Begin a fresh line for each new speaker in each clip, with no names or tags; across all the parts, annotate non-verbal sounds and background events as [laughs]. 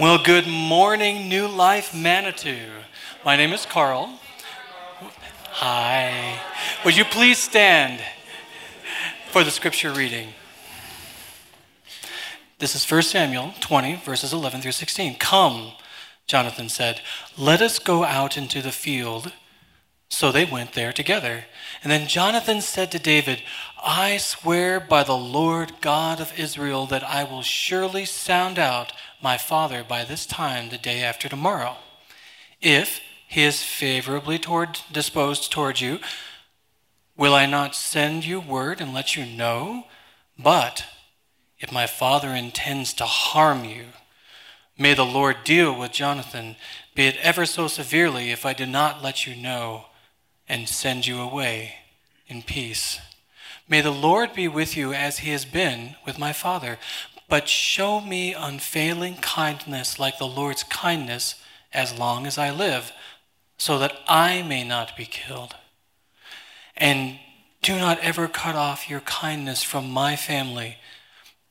Well, good morning, New Life Manitou. My name is Carl. Hi. Would you please stand for the scripture reading? This is 1 Samuel 20, verses 11 through 16. Come, Jonathan said, let us go out into the field. So they went there together. And then Jonathan said to David, I swear by the Lord God of Israel that I will surely sound out my father by this time the day after tomorrow. If he is favorably toward, disposed toward you, will I not send you word and let you know? But if my father intends to harm you, may the Lord deal with Jonathan, be it ever so severely, if I do not let you know and send you away in peace. May the Lord be with you as he has been with my father. But show me unfailing kindness like the Lord's kindness as long as I live, so that I may not be killed. And do not ever cut off your kindness from my family,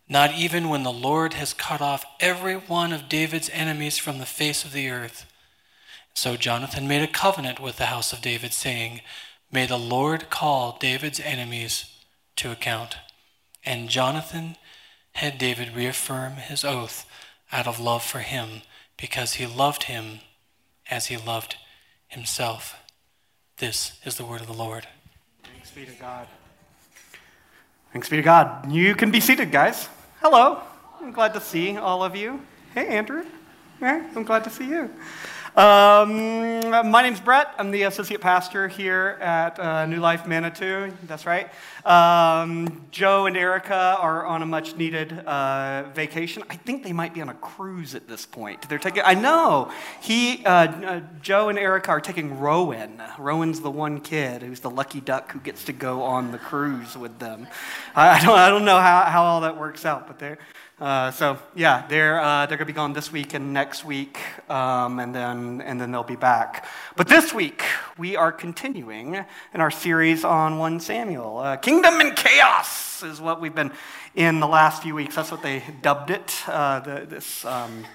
not even when the Lord has cut off every one of David's enemies from the face of the earth. So Jonathan made a covenant with the house of David, saying, May the Lord call David's enemies to account. And Jonathan had David reaffirm his oath out of love for him because he loved him as he loved himself. This is the word of the Lord.
Thanks be to God. Thanks be to God. You can be seated, guys. Hello. I'm glad to see all of you. Hey, Andrew. Hey, I'm glad to see you. Um, my name's Brett. I'm the associate pastor here at uh, New Life Manitou. That's right. Um, Joe and Erica are on a much needed uh, vacation. I think they might be on a cruise at this point. They're taking. I know. He, uh, uh Joe and Erica are taking Rowan. Rowan's the one kid who's the lucky duck who gets to go on the cruise with them. I, I don't. I don't know how, how all that works out, but they're. Uh, so yeah, they're uh, they're gonna be gone this week and next week, um, and then and then they'll be back. But this week we are continuing in our series on one Samuel. Uh, Kingdom and chaos is what we've been in the last few weeks. That's what they dubbed it. Uh, the, this. Um,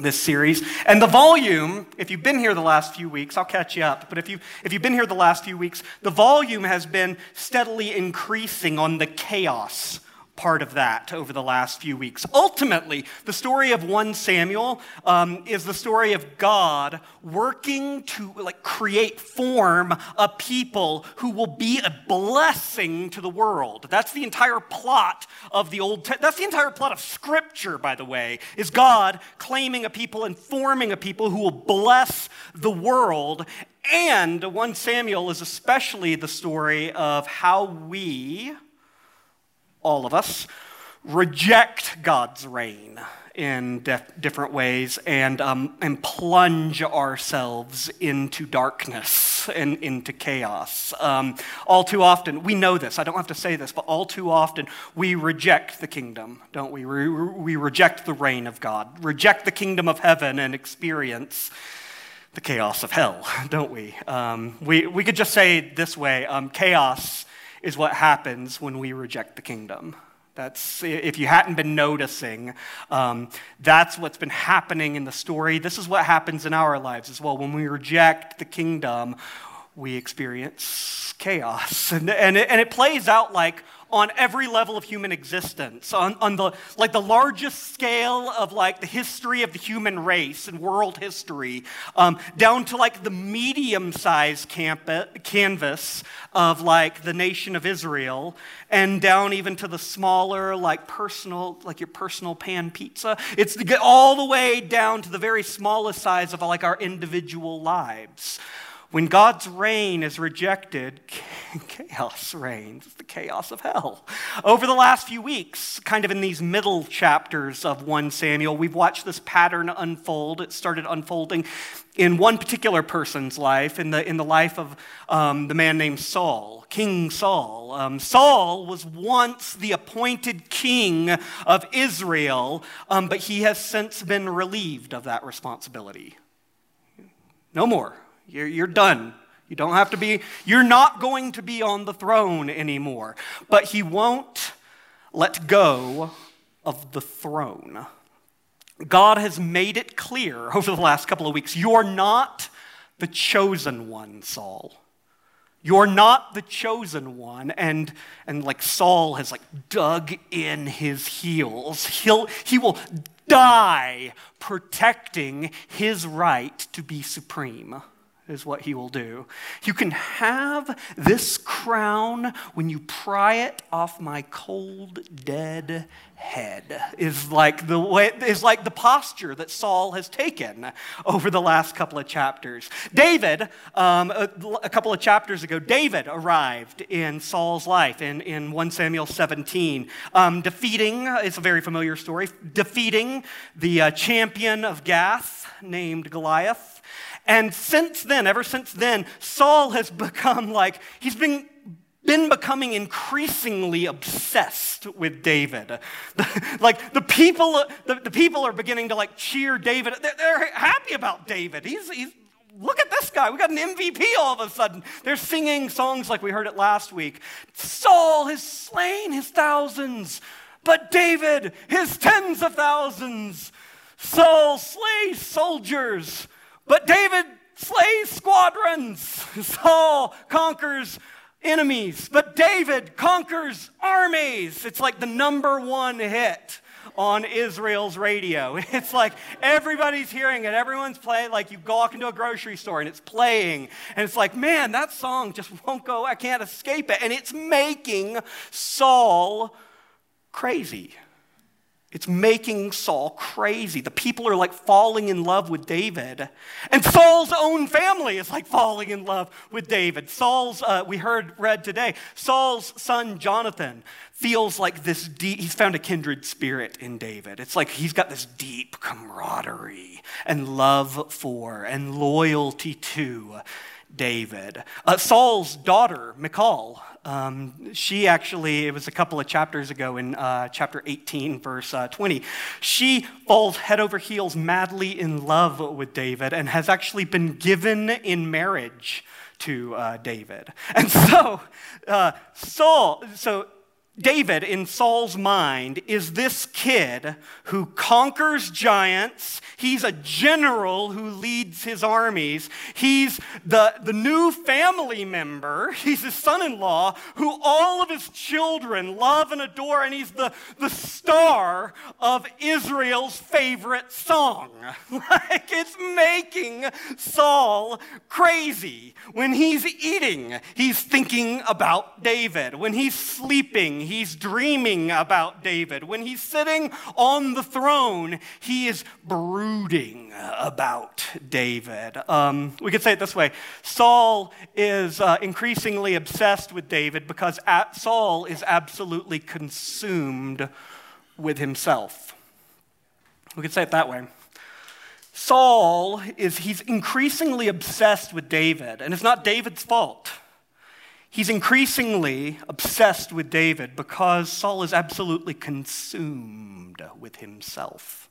this series. And the volume, if you've been here the last few weeks, I'll catch you up, but if, you, if you've been here the last few weeks, the volume has been steadily increasing on the chaos part of that over the last few weeks. Ultimately, the story of 1 Samuel um, is the story of God working to like create, form a people who will be a blessing to the world. That's the entire plot of the Old. Testament. That's the entire plot of Scripture, by the way, is God claiming a people and forming a people who will bless the world. And 1 Samuel is especially the story of how we all of us, reject God's reign in def- different ways and, um, and plunge ourselves into darkness and into chaos. Um, all too often, we know this, I don't have to say this, but all too often we reject the kingdom, don't we? We, we reject the reign of God, reject the kingdom of heaven and experience the chaos of hell, [laughs] don't we? Um, we, we could just say this way um, chaos is what happens when we reject the kingdom. That's, if you hadn't been noticing, um, that's what's been happening in the story. This is what happens in our lives as well. When we reject the kingdom, we experience chaos. [laughs] And, and, it, and it plays out like on every level of human existence, on, on the, like the largest scale of like the history of the human race and world history, um, down to like the medium-sized canvas of like the nation of Israel, and down even to the smaller, like personal, like your personal pan pizza. It's all the way down to the very smallest size of like our individual lives. When God's reign is rejected, [laughs] chaos reigns. It's the chaos of hell. Over the last few weeks, kind of in these middle chapters of 1 Samuel, we've watched this pattern unfold. It started unfolding in one particular person's life, in the, in the life of um, the man named Saul, King Saul. Um, Saul was once the appointed king of Israel, um, but he has since been relieved of that responsibility. No more. You're, you're done. You don't have to be, you're not going to be on the throne anymore. But he won't let go of the throne. God has made it clear [laughs] over the last couple of weeks you're not the chosen one, Saul. You're not the chosen one. And, and like Saul has like dug in his heels. He'll, he will die protecting his right to be supreme is what he will do. You can have this crown when you pry it off my cold, dead head, is like the way, is like the posture that Saul has taken over the last couple of chapters. David, um, a, a, couple of chapters ago, David arrived in Saul's life in, in 1 Samuel 17, um, defeating, it's a very familiar story, defeating the uh, champion of Gath named Goliath. And since then, ever since then, Saul has become like, he's been been becoming increasingly obsessed with David. like the people, the, the, people are beginning to like cheer David. They're, they're happy about David. He's, he's, look at this guy. We got an MVP all of a sudden. They're singing songs like we heard it last week. Saul has slain his thousands, but David his tens of thousands. Saul slays soldiers but David slays squadrons. [laughs] Saul conquers enemies, but David conquers armies. It's like the number one hit on Israel's radio. [laughs] It's like everybody's hearing it, everyone's playing. Like you walk into a grocery store and it's playing, and it's like, man, that song just [laughs] won't go, I can't escape it. And it's making Saul crazy. It's making Saul crazy. The people are like falling in love with David. And Saul's own family is like falling in love with David. Saul's, uh, we heard, read today, Saul's son Jonathan feels like this deep, he's found a kindred spirit in David. It's like he's got this deep camaraderie and love for and loyalty to David. Uh, Saul's daughter, Michal, um, she actually, it was a couple of chapters ago in uh, chapter 18, verse uh, 20. She falls head over heels madly in love with David and has actually been given in marriage to uh, David. And [laughs] so, uh, Saul, so David, in Saul's mind, is this kid who conquers giants. He's a general who leads his armies. He's the, the new family member. [laughs] He's his son in law who all of his children love and adore, and he's the, the star of Israel's favorite song. [laughs] like it's making Saul crazy. When he's eating, he's thinking about David. When he's sleeping, he's dreaming about David. When he's sitting on the throne, he is brooding about David. Um, we could say it this way Saul is uh, increasingly obsessed with David because Saul is absolutely consumed with himself. We could say it that way. Saul is he's increasingly obsessed with David, and it's not David's fault. He's increasingly obsessed with David because Saul is absolutely consumed with himself.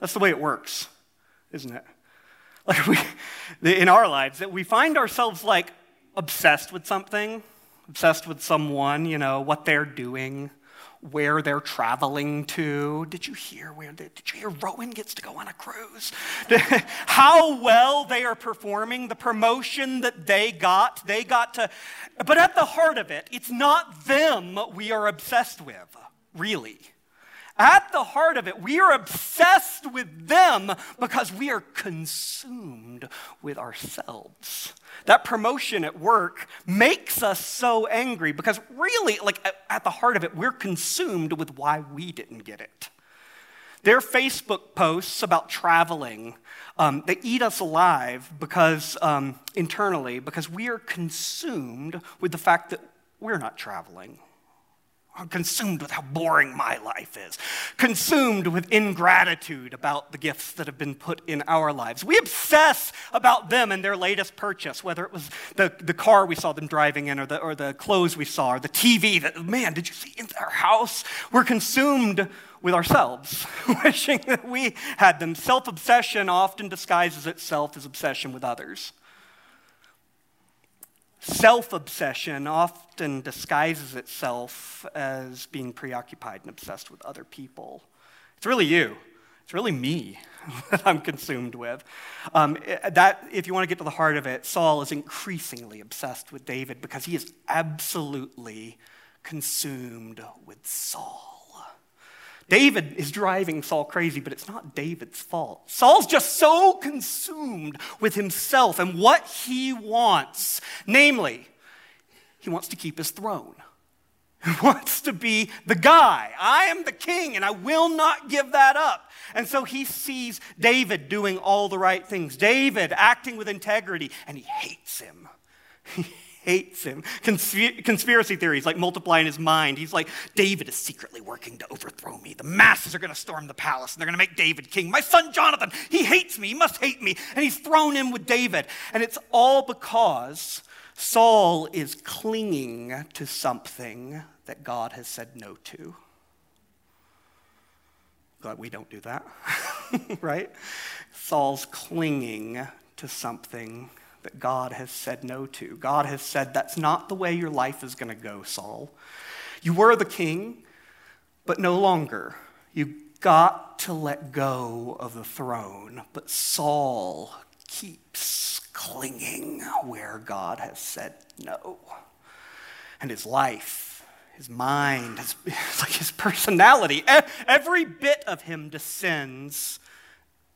That's the way it works, isn't it? [laughs] Like we, in our lives, that we find ourselves like obsessed with something, obsessed with someone, you know, what they're doing, where they're traveling to. Did you hear where did you hear Rowan gets to go on a cruise? [laughs] How well they are performing, the promotion that they got, they got to but at the heart of it, it's not them we are obsessed with, really. At the heart of it, we are obsessed with them because we are consumed with ourselves. That promotion at work makes us so angry because, really, like at the heart of it, we're consumed with why we didn't get it. Their Facebook posts about traveling, um, they eat us alive because um, internally, because we are consumed with the fact that we're not traveling. I'm consumed with how boring my life is, consumed with ingratitude about the gifts that have been put in our lives. We obsess about them and their latest purchase, whether it was the, the car we saw them driving in, or the, or the clothes we saw, or the TV that, man, did you see in our house? We're consumed with ourselves, [laughs] wishing that we had them. Self obsession often disguises itself as obsession with others. Self obsession often disguises itself as being preoccupied and obsessed with other people. It's really you. It's really me [laughs] that I'm consumed with. Um, that, if you want to get to the heart of it, Saul is increasingly obsessed with David because he is absolutely consumed with Saul. David is driving Saul crazy, but it's not David's fault. Saul's just so consumed with himself and what he wants. Namely, he wants to keep his throne. [laughs] He wants to be the guy. I am the king, and I will not give that up. And so he sees David doing all the right things, David acting with integrity, and he hates him. [laughs] hates him. conspiracy theories like multiply in his mind. He's like, David is secretly working to overthrow me. The masses are going to storm the palace and they're going to make David king. My son Jonathan, he hates me. He must hate me. And he's thrown in with David. And it's all because Saul is clinging to something that God has said no to. Glad we don't do that, [laughs] right? Saul's clinging to something that God has said no to. God has said, That's not the way your life is going to go, Saul. You were the king, but no longer. You got to let go of the throne. But Saul keeps clinging where God has said no. And his life his mind, his, [laughs] like his personality, every bit of him descends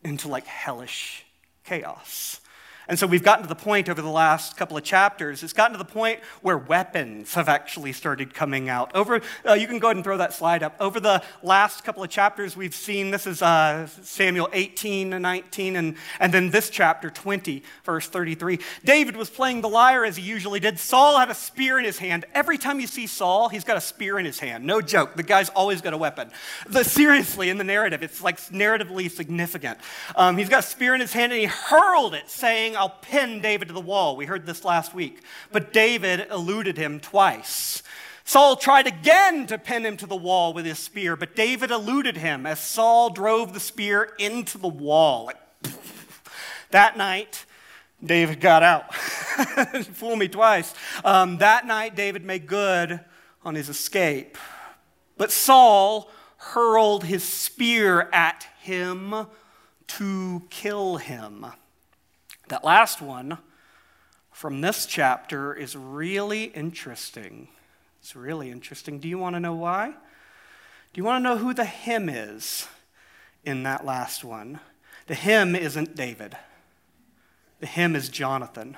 into like hellish chaos. And so we've gotten to the point over the last couple of chapters, it's gotten to the point where weapons have actually started coming out. Over, uh, you can go ahead and throw that slide up. Over the last couple of chapters, we've seen this is uh, Samuel 18 and 19, and, and then this chapter 20, verse 33. David was playing the lyre as he usually did. Saul had a spear in his hand. Every time you see Saul, he's got a spear in his hand. No joke. The guy's always got a weapon. The, seriously, in the narrative, it's like narratively significant. Um, he's got a spear in his hand and he hurled it, saying, I'll pin David to the wall. We heard this last week. But David eluded him twice. Saul tried again to pin him to the wall with his spear, but David eluded him as Saul drove the spear into the wall. Like, [laughs] that night, David got out. [laughs] Fool me twice. Um, that night, David made good on his escape. But Saul hurled his spear at him to kill him. That last one from this chapter is really interesting. It's really interesting. Do you want to know why? Do you want to know who the him is in that last one? The him isn't David, the him is Jonathan.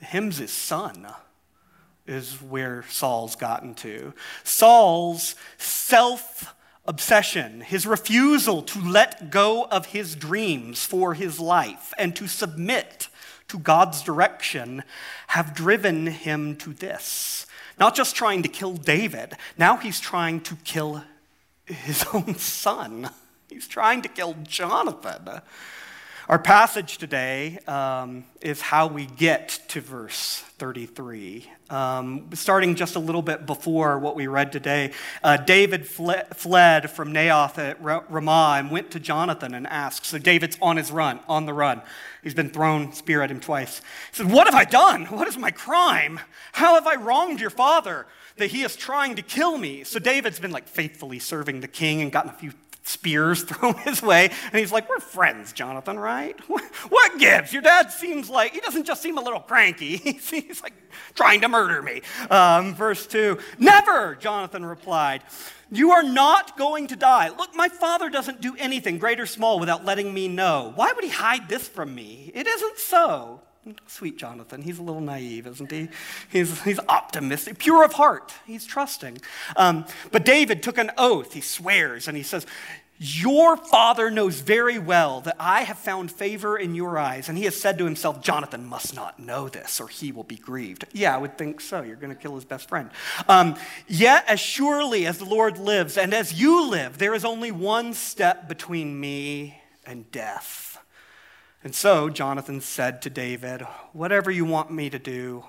The him's his son is where Saul's gotten to. Saul's self obsession, his refusal to let go of his dreams for his life and to submit to God's direction have driven him to this. Not just trying to kill David, now he's trying to kill his [laughs] own son. He's trying to kill Jonathan. Our passage today um, is how we get to verse 33. Um, starting just a little bit before what we read today, uh, David fle- fled from Naioth at Ramah and went to Jonathan and asked. So David's on his run, on the run. He's been thrown spear at him twice. He said, What have I done? What is my crime? How have I wronged your father that he is trying to kill me? So David's been like faithfully serving the king and gotten a few spears [laughs] thrown his way. And he's like, We're friends, Jonathan, right? [laughs] What gives? Your dad seems like, he doesn't just seem a little cranky. [laughs] He's like trying to murder me. Um, verse 2 Never, Jonathan replied. You are not going to die. Look, my father doesn't do anything, great or small, without letting me know. Why would he hide this from me? It isn't so. Sweet Jonathan. He's a little naive, isn't he? He's, he's optimistic, pure of heart. He's trusting. Um, but David took an oath. He swears and he says, Your father knows very well that I have found favor in your eyes. And he has said to himself, Jonathan must not know this or he will be grieved. Yeah, I would think so. You're going to kill his best friend. Um, Yet, as surely as the Lord lives and as you live, there is only one step between me and death and so Jonathan said to David, Whatever you want me to do,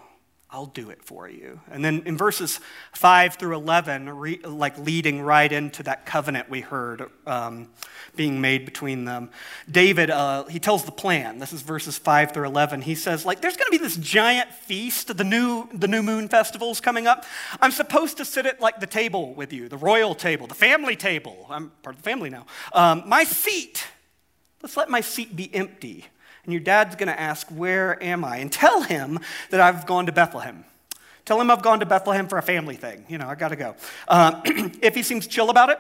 I'll do it for you. And then in verses 5 through 11, re, like leading right into that covenant we heard um, being made between them, David, uh, he tells the plan. This is verses 5 through 11. He says, like, there's going to be this giant feast. The new, the new moon festival's coming up. I'm supposed to sit at, like, the table with you, the royal table, the family table. I'm part of the family now. Um, my seat, let's let my seat be empty and your dad's going to ask, Where am I? And tell him that I've gone to Bethlehem. Tell him I've gone to Bethlehem for a family thing. You know, I got to go. Um, [clears throat] if he seems chill about it,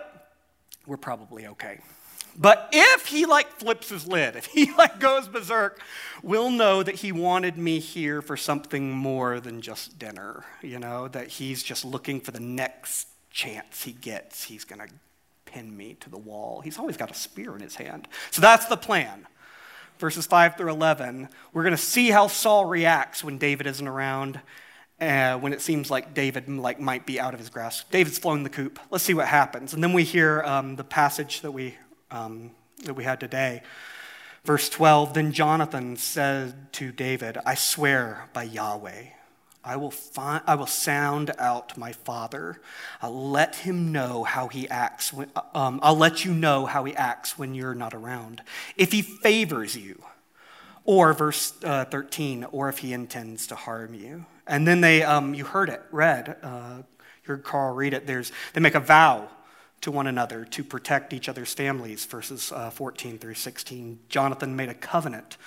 we're probably okay. But if he like flips his lid, [laughs] if he like goes berserk, we'll know that he wanted me here for something more than just dinner. You know, that he's just looking for the next chance he gets. He's going to pin me to the wall. He's always got a spear in his hand. So that's the plan verses 5 through 11, we're going to see how Saul reacts when David isn't around, uh, when it seems like David like, might be out of his grasp. David's flown the coop. Let's see what happens. And then we hear um, the passage that we, um, that we had today. Verse 12 Then Jonathan said to David, I swear by Yahweh I will, find, I will sound out my father. I'll let him know how he acts. When, um, I'll let you know how he acts when you're not around. If he favors you, or verse uh, 13, or if he intends to harm you. And then they, um, you heard it read, uh, you heard Carl read it. There's, they make a vow to one another to protect each other's families, verses uh, 14 through 16. Jonathan made a covenant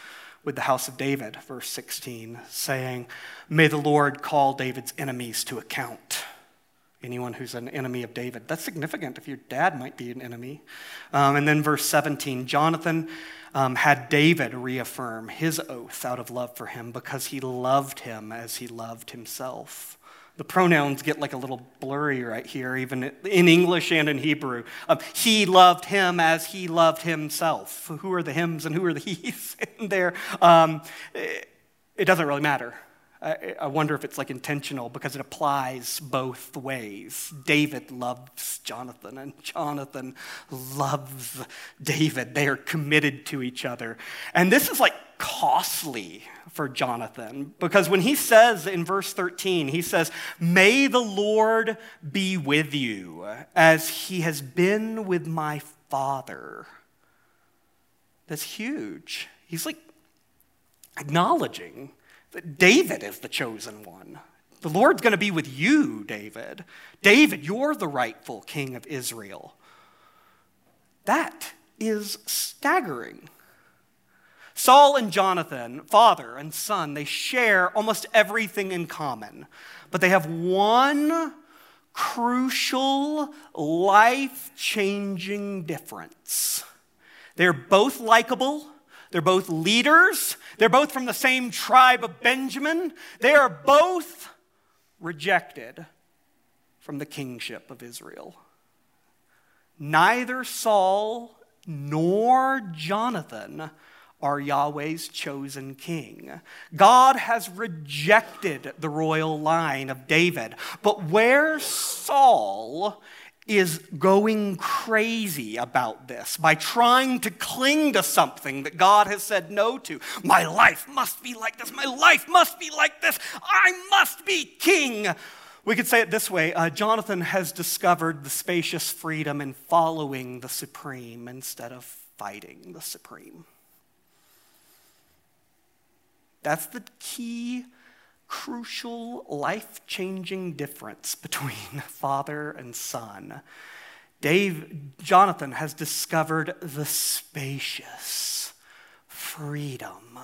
with the house of David, verse 16, saying, May the Lord call David's enemies to account. Anyone who's an enemy of David. That's significant if your dad might be an enemy. Um, and then verse 17 Jonathan um, had David reaffirm his oath out of love for him because he loved him as he loved himself. The pronouns get like a little blurry right here, even in English and in Hebrew. Um, he loved him as he loved himself. Who are the hims and who are the [laughs] he's in there? Um, it, it doesn't really matter. I, wonder if it's like intentional because it applies both ways. David loves Jonathan, and Jonathan loves David. They are committed to each other. And this is like costly for Jonathan because when he says in verse 13, he says, May the Lord be with you as he has been with my father. That's huge. He's like acknowledging that David is the chosen one. The Lord's going to be with you, David. David, you're the rightful king of Israel. That is staggering. Saul and Jonathan, father and son, they share almost everything in common, but they have one crucial, life changing difference. They're both likable, they're both leaders, they're both from the same tribe of Benjamin, they are both rejected from the kingship of Israel. Neither Saul nor Jonathan are Yahweh's chosen king. God has rejected the royal line of David. But where Saul is going crazy about this by trying to cling to something that God has said no to. My life must be like this. My life must be like this. I must be king. We could say it this way uh, Jonathan has discovered the spacious freedom in following the supreme instead of fighting the supreme. That's the key, crucial, life changing difference [laughs] between father and son. Dave, Jonathan has discovered the spacious freedom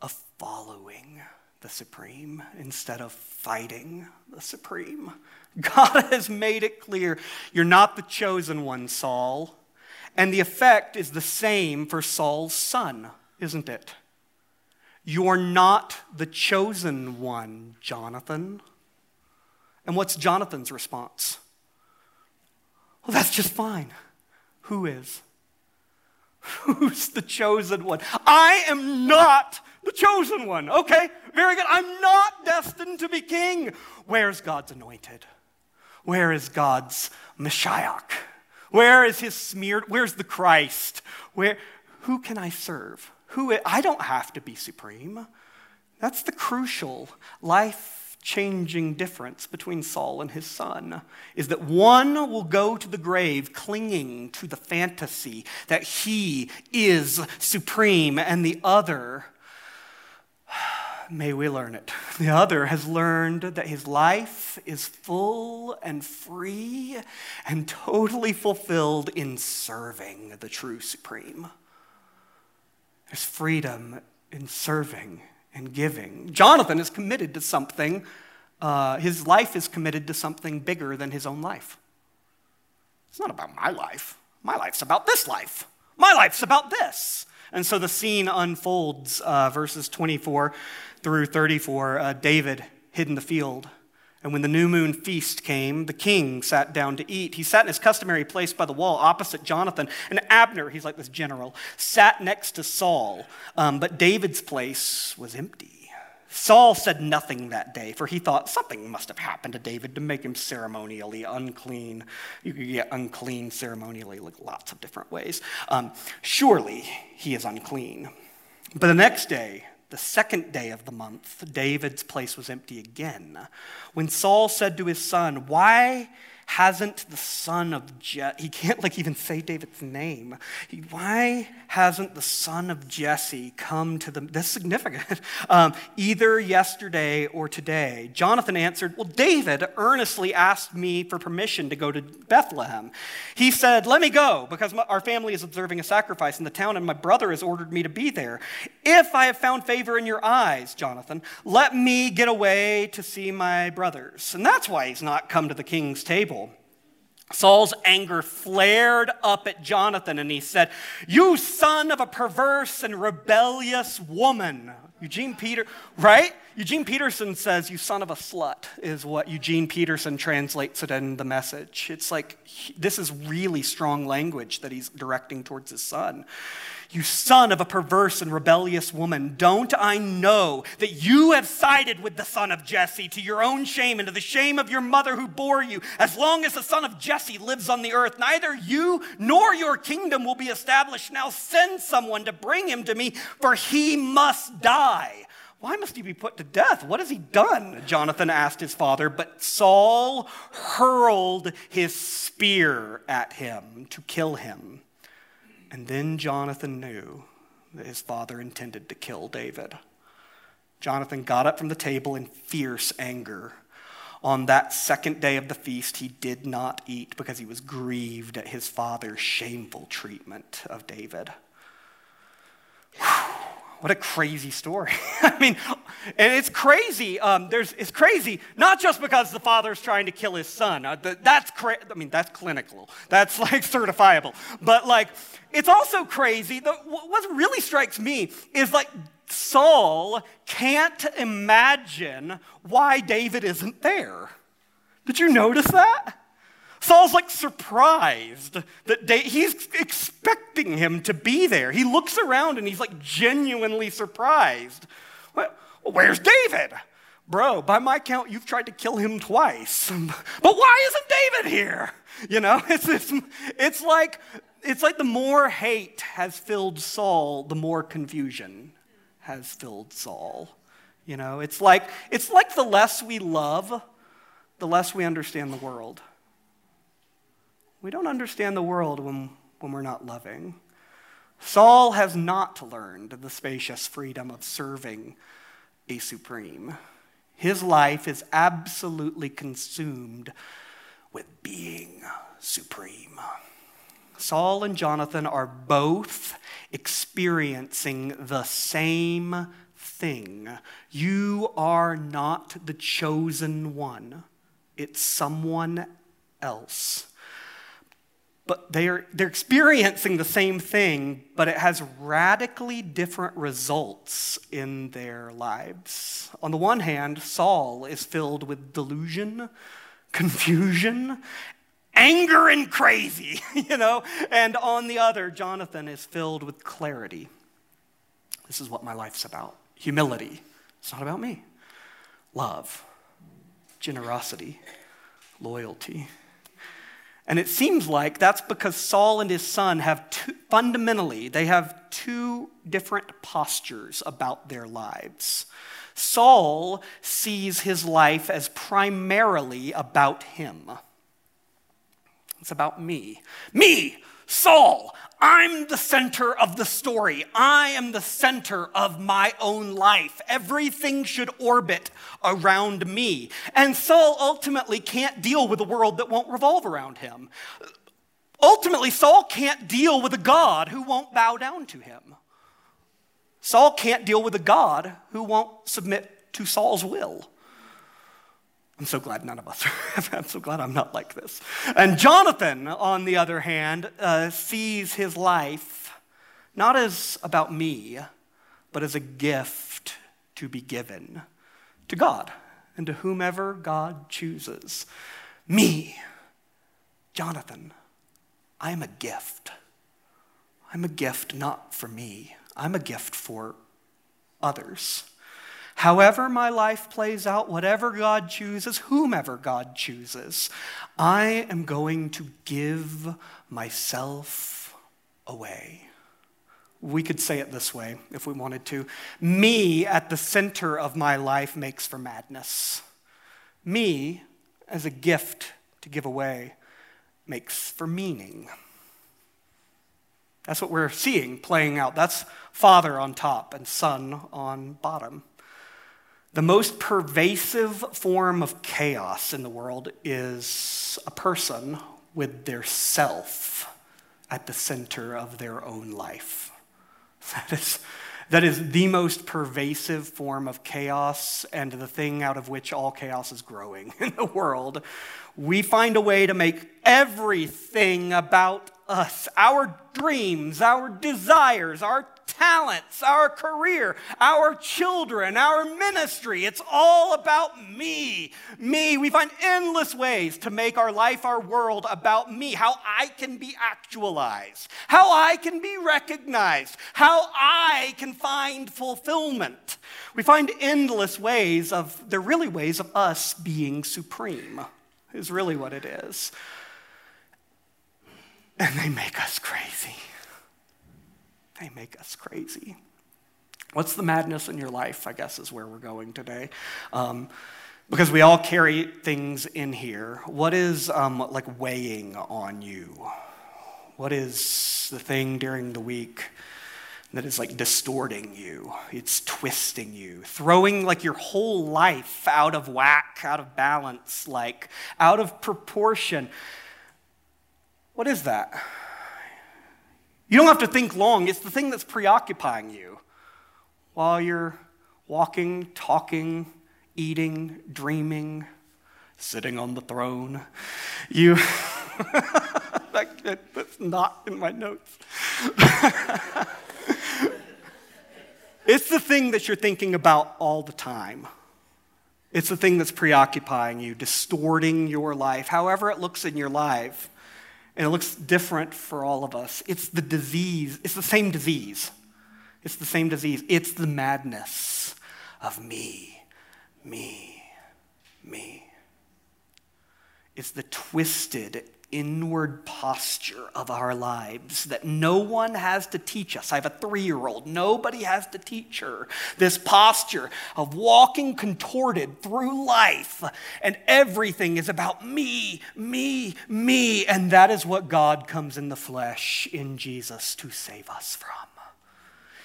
of following the supreme instead of fighting the supreme. [laughs] God has made it clear you're not the chosen one, Saul. And the effect is the same for Saul's son, isn't it? You're not the chosen one, Jonathan. And what's Jonathan's response? Well, that's just fine. Who is? Who's the chosen one? I am not the chosen one. Okay, very good. I'm not destined to be king. Where's God's anointed? Where is God's Messiah? Where is his smeared? Where's the Christ? Where, who can I serve? Who I don't have to be supreme. That's the crucial, life changing difference between Saul and his son is that one will go to the grave clinging to the fantasy that he is supreme, and the other, may we learn it, the other has learned that his life is full and free and totally fulfilled in serving the true supreme. There's freedom in serving and giving. Jonathan is committed to something, uh, his life is committed to something bigger than his own life. It's not about my life. My life's about this life. My life's about this. And so the scene unfolds, uh, verses 24 through 34. Uh, David hid in the field. And when the new moon feast came, the king sat down to eat. He sat in his customary place by the wall opposite Jonathan. And Abner, he's like this general, sat next to Saul. Um, but David's place was empty. Saul said nothing that day, for he thought something must have happened to David to make him ceremonially unclean. You could get unclean ceremonially like lots of different ways. Um, surely he is unclean. But the next day, the second day of the month, David's place was empty again. When Saul said to his son, Why hasn't the son of Jesse, he can't like even say David's name. He, why hasn't the son of Jesse come to them? That's significant. [laughs] Um, either yesterday or today. Jonathan answered, Well, David earnestly asked me for permission to go to Bethlehem. He said, Let me go because my, our family is observing a sacrifice in the town and my brother has ordered me to be there. If I have found favor in your eyes, Jonathan, let me get away to see my brothers. And that's why he's not come to the king's table. Saul's anger flared up at Jonathan and he said, You son of a perverse and rebellious woman. Eugene Peter, right? Eugene Peterson says, You son of a slut, is what Eugene Peterson translates it in the message. It's like, this is really strong language that he's directing towards his son. You son of a perverse and rebellious woman, don't I know that you have sided with the son of Jesse to your own shame and to the shame of your mother who bore you? As long as the son of Jesse lives on the earth, neither you nor your kingdom will be established. Now send someone to bring him to me, for he must die. Why must he be put to death? What has he done? Jonathan asked his father, but Saul hurled his spear at him to kill him. And then Jonathan knew that his father intended to kill David. Jonathan got up from the table in fierce anger. On that second day of the feast, he did not eat because he was grieved at his father's shameful treatment of David. Whew. What a crazy story. [laughs] I mean, and it's crazy. Um, there's, it's crazy not just because the father's trying to kill his son. Uh, the, that's cra- I mean, that's clinical. That's like [laughs] certifiable. But like, it's also crazy. The, what really strikes me is like Saul can't imagine why David isn't there. Did you notice that? Saul's like surprised that he's expecting him to be there. He looks around and he's like genuinely surprised. Well, where's David? Bro, by my count, you've tried to kill him twice. [laughs] But why isn't David here? You know, [laughs] it's, it's, it's, like, it's like the more hate has filled Saul, the more confusion has filled Saul. You know, it's like, it's like the less we love, the less we understand the world. We don't understand the world when, when we're not loving. Saul has not learned the spacious freedom of serving a supreme. His life is absolutely consumed with being supreme. Saul and Jonathan are both experiencing the same thing. You are not the chosen one, it's someone else but they're, they're experiencing the same thing, but it has radically different results in their lives. On the one hand, Saul is filled with delusion, confusion, anger, and crazy, [laughs] you know? And on the other, Jonathan is filled with clarity. This is what my life's about humility. It's not about me. Love, generosity, loyalty. And it seems like that's because Saul and his son have two, fundamentally, they have two different postures about their lives. Saul sees his life as primarily about him. It's about me. Me, Saul. I'm the center of the story. I am the center of my own life. Everything should orbit around me. And Saul ultimately can't deal with a world that won't revolve around him. Ultimately, Saul can't deal with a God who won't bow down to him. Saul can't deal with a God who won't submit to Saul's will. I'm so glad none of us are. [laughs] I'm so glad I'm not like this. And Jonathan, on the other hand, uh, sees his life not as about me, but as a gift to be given to God and to whomever God chooses. Me, Jonathan, I am a gift. I'm a gift not for me, I'm a gift for others. However, my life plays out, whatever God chooses, whomever God chooses, I am going to give myself away. We could say it this way if we wanted to. Me at the center of my life makes for madness. Me as a gift to give away makes for meaning. That's what we're seeing playing out. That's Father on top and Son on bottom. The most pervasive form of chaos in the world is a person with their self at the center of their own life. [laughs] That is, that is the most pervasive form of chaos and the thing out of which all chaos is growing [laughs] in the world. We find a way to make everything about us, our dreams, our desires, our talents, our career, our children, our ministry. It's all about me. Me. We find endless ways to make our life, our world about me, how I can be actualized, how I can be recognized, how I can find fulfillment. We find endless ways of, they're really ways of us being supreme, is really what it is. And they make us crazy. They make us crazy. What's the madness in your life, I guess, is where we're going today. Um, because we all carry things in here. What is um, like weighing on you? What is the thing during the week that is like distorting you? It's twisting you, throwing like your whole life out of whack, out of balance, like out of proportion. What is that? You don't have to think long, it's the thing that's preoccupying you while you're walking, talking, eating, dreaming, sitting on the throne. You, [laughs] that's not in my notes. [laughs] it's the thing that you're thinking about all the time. It's the thing that's preoccupying you, distorting your life, however it looks in your life. And it looks different for all of us. It's the disease, it's the same disease. It's the same disease. It's the madness of me, me, me. It's the twisted inward posture of our lives that no one has to teach us. I have a three year old, nobody has to teach her this posture of walking contorted through life, and everything is about me, me, me. And that is what God comes in the flesh in Jesus to save us from.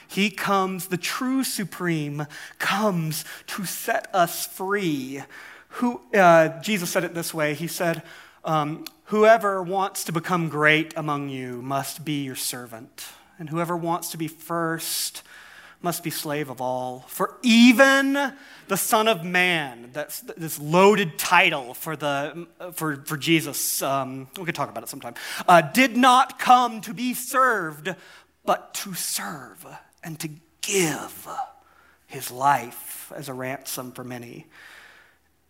He comes, the true supreme comes to set us free. Who, uh, Jesus said it this way He said, um, Whoever wants to become great among you must be your servant, and whoever wants to be first must be slave of all. For even the Son of Man, that's this loaded title for, the, for, for Jesus, um, we could talk about it sometime, uh, did not come to be served, but to serve and to give his life as a ransom for many.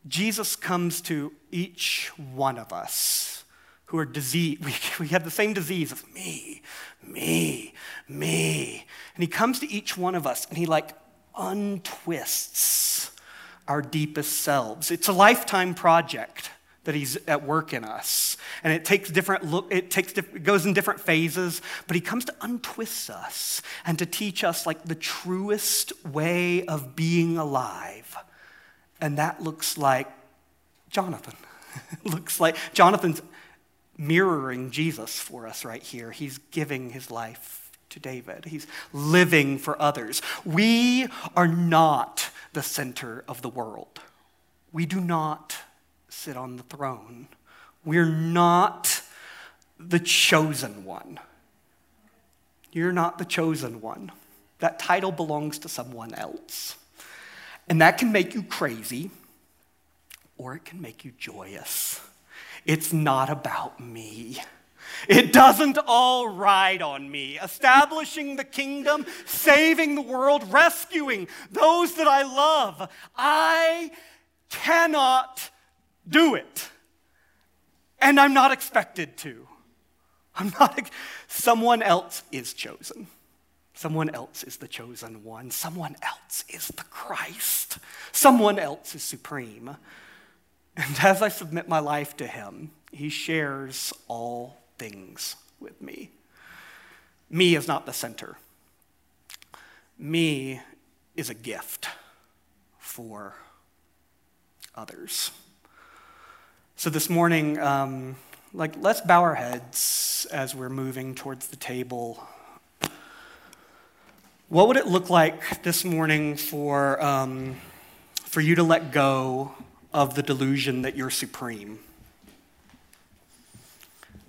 Jesus comes to each one of us who are diseased. [laughs] We, we have the same disease of me, me, me. And he comes to each one of us and he like untwists our deepest selves. It's a lifetime project that he's at work in us. And it takes different look, it takes it goes in different phases, but he comes to untwist us and to teach us like the truest way of being alive. And that looks like Jonathan. [laughs] looks like Jonathan's mirroring Jesus for us right here. He's giving his life to David. He's living for others. We are not the center of the world. We do not sit on the throne. We're not the chosen one. You're not the chosen one. That title belongs to someone else. And that can make you crazy or it can make you joyous. It's not about me. It doesn't all ride on me. Establishing the kingdom, saving the world, rescuing those that I love. I cannot do it. And I'm not expected to. I'm not, someone else is chosen. Someone else is the chosen one. Someone else is the Christ. Someone else is supreme. And [laughs] as I submit my life to him, he shares all things with me. Me is not the center. Me is a gift for others. So this morning, um, like, let's bow our heads as we're moving towards the table. What would it look like this morning for, um, for you to let go of the delusion that you're supreme?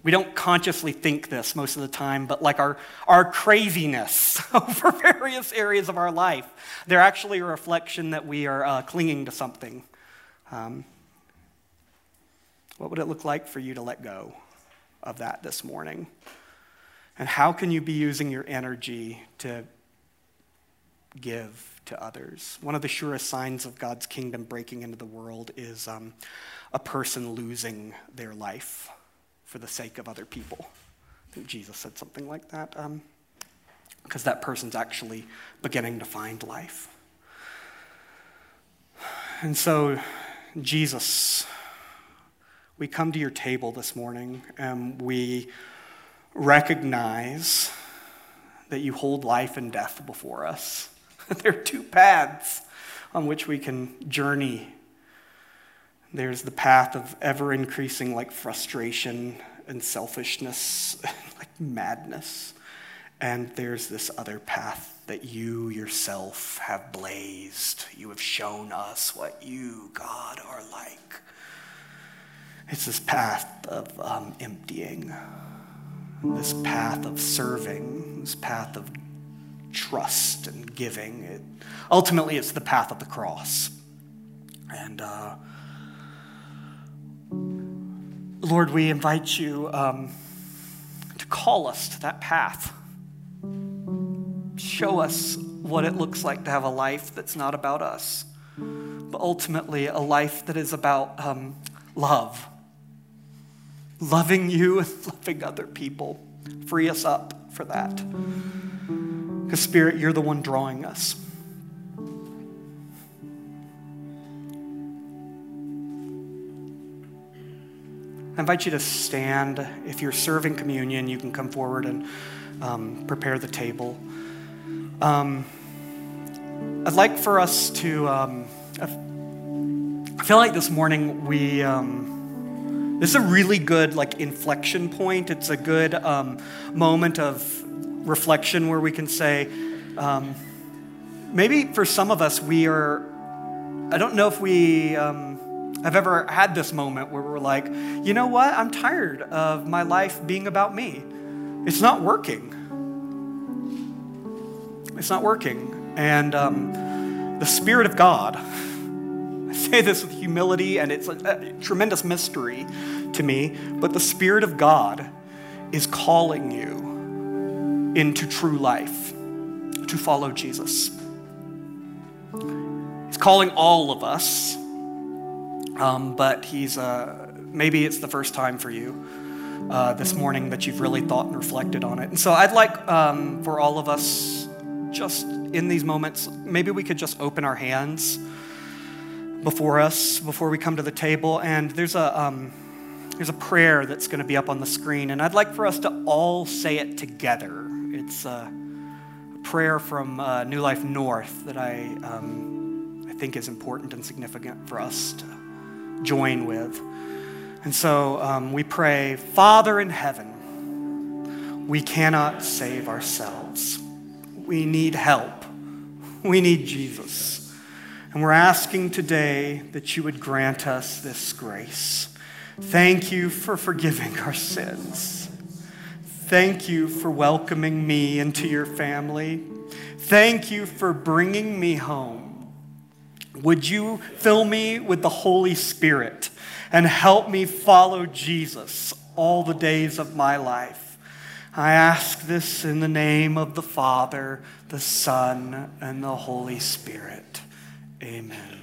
We don't consciously think this most of the time, but like our, our craziness [laughs] over various areas of our life, they're actually a reflection that we are uh, clinging to something. Um, what would it look like for you to let go of that this morning? And how can you be using your energy to give to others? One of the surest signs of God's kingdom breaking into the world is um, a person losing their life for the sake of other people. I think Jesus said something like that, because um, that person's actually beginning to find life. And so, Jesus we come to your table this morning and we recognize that you hold life and death before us. [laughs] there are two paths on which we can journey. There's the path of ever increasing like frustration and selfishness, [laughs] like madness. And there's this other path that you yourself have blazed. You have shown us what you, God, are like. It's this path of um, emptying, this path of serving, this path of trust and giving. It, ultimately, it's the path of the cross. And uh, Lord, we invite you um, to call us to that path. Show us what it looks like to have a life that's not about us, but ultimately a life that is about um, love loving you and [laughs] loving other people. Free us up for that. Because, Spirit, you're the one drawing us. I invite you to stand. If you're serving communion, you can come forward and um, prepare the table. Um, I'd like for us to, um, I feel like this morning we. Um, this is a really good like inflection point. It's a good um, moment of reflection where we can say, um, maybe for some of us, we are. I don't know if we um, have ever had this moment where we're like, you know what? I'm tired of my life being about me. It's not working. It's not working, and um, the Spirit of God [laughs] I say this with humility, and it's a, a tremendous mystery to me, but the Spirit of God is calling you into true life to follow Jesus. He's calling all of us, um, but he's uh, maybe it's the first time for you uh, this morning that you've really thought and reflected on it. And so I'd like um, for all of us, just in these moments, maybe we could just open our hands before us before we come to the table, and there's a um, there's a prayer that's going to be up on the screen, and I'd like for us to all say it together. It's a prayer from uh, New Life North that I um, I think is important and significant for us to join with. And so um, we pray, Father in heaven, we cannot save ourselves. We need help. We need Jesus. And we're asking today that you would grant us this grace. Thank you for forgiving our sins. Thank you for welcoming me into your family. Thank you for bringing me home. Would you fill me with the Holy Spirit and help me follow Jesus all the days of my life? I ask this in the name of the Father, the Son, and the Holy Spirit. Amen.